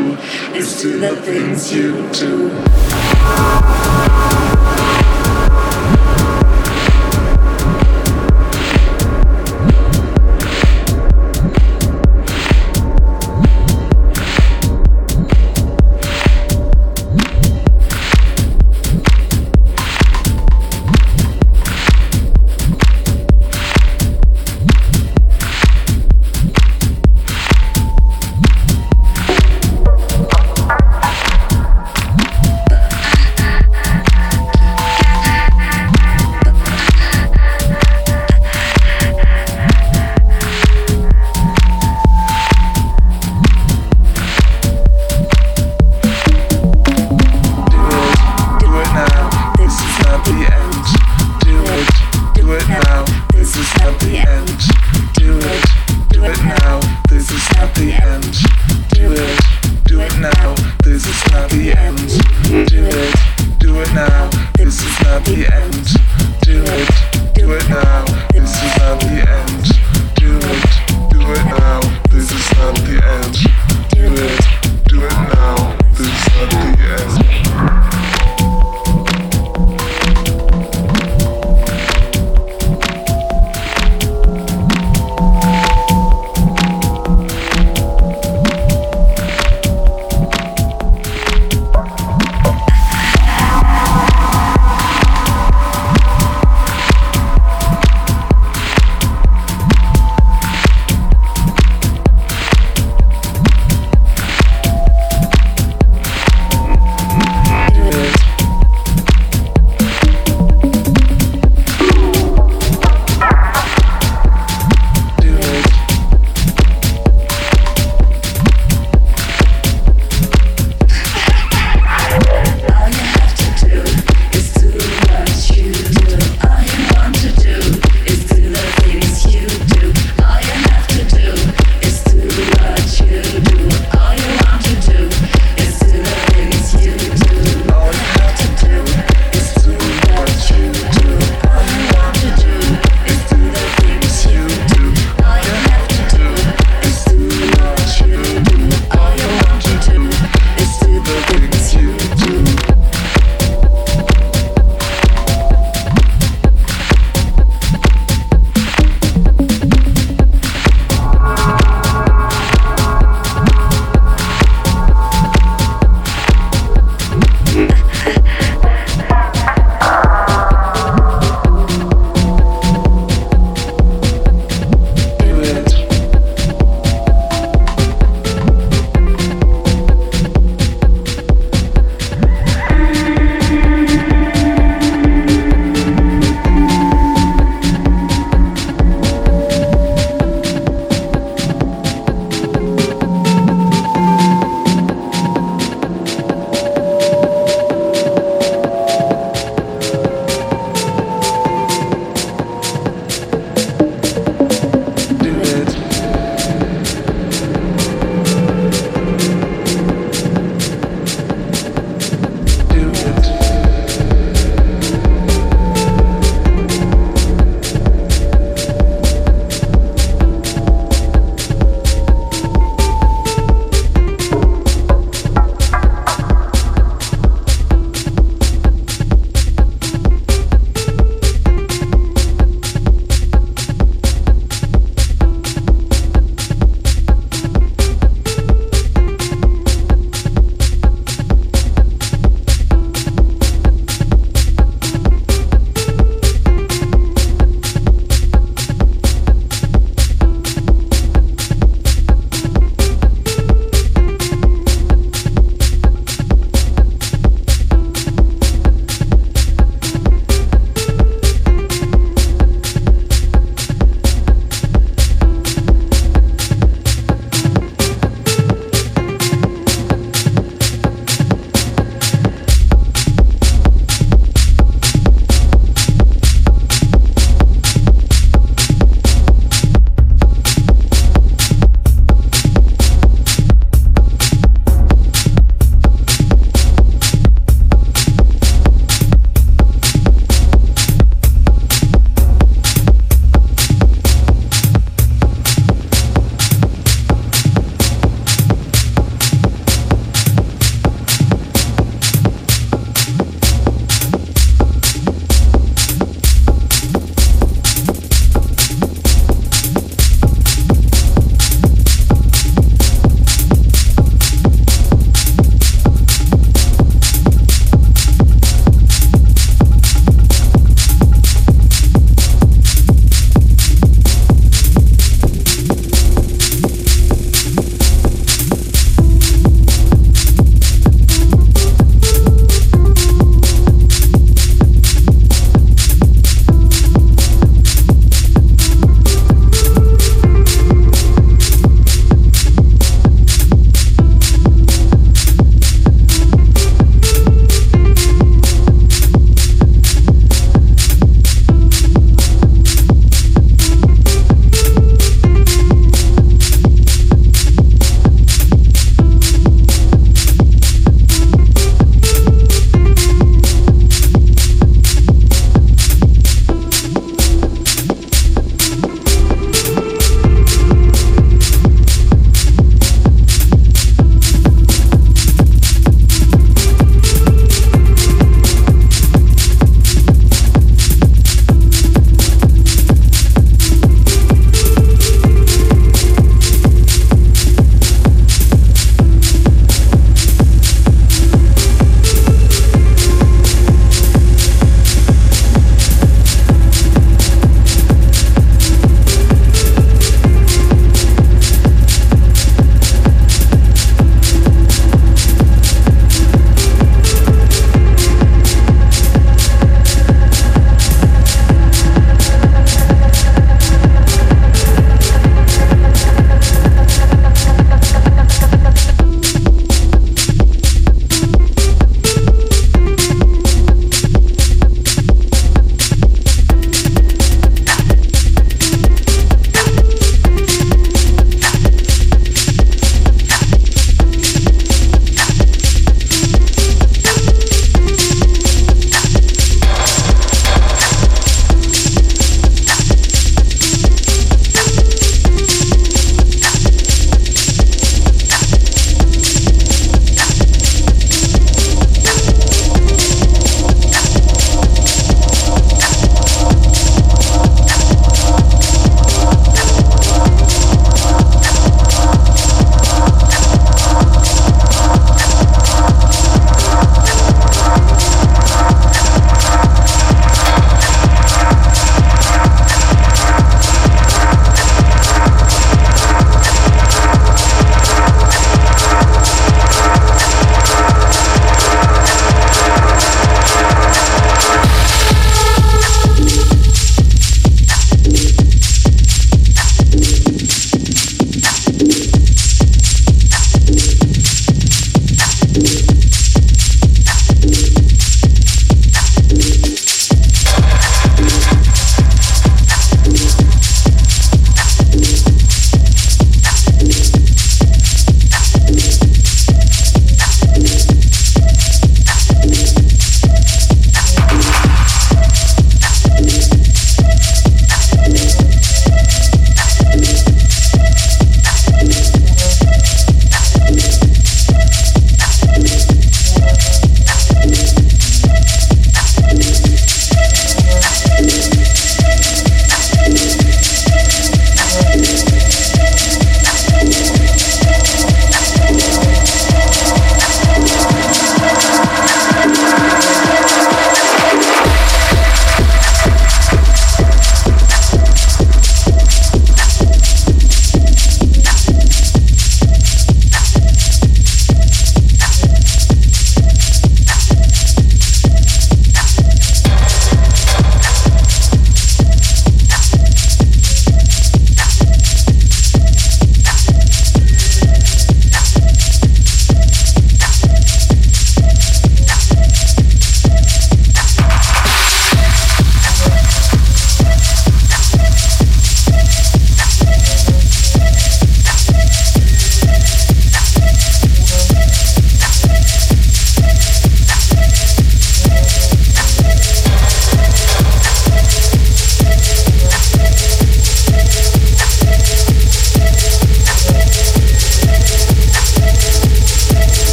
do is to the things you do.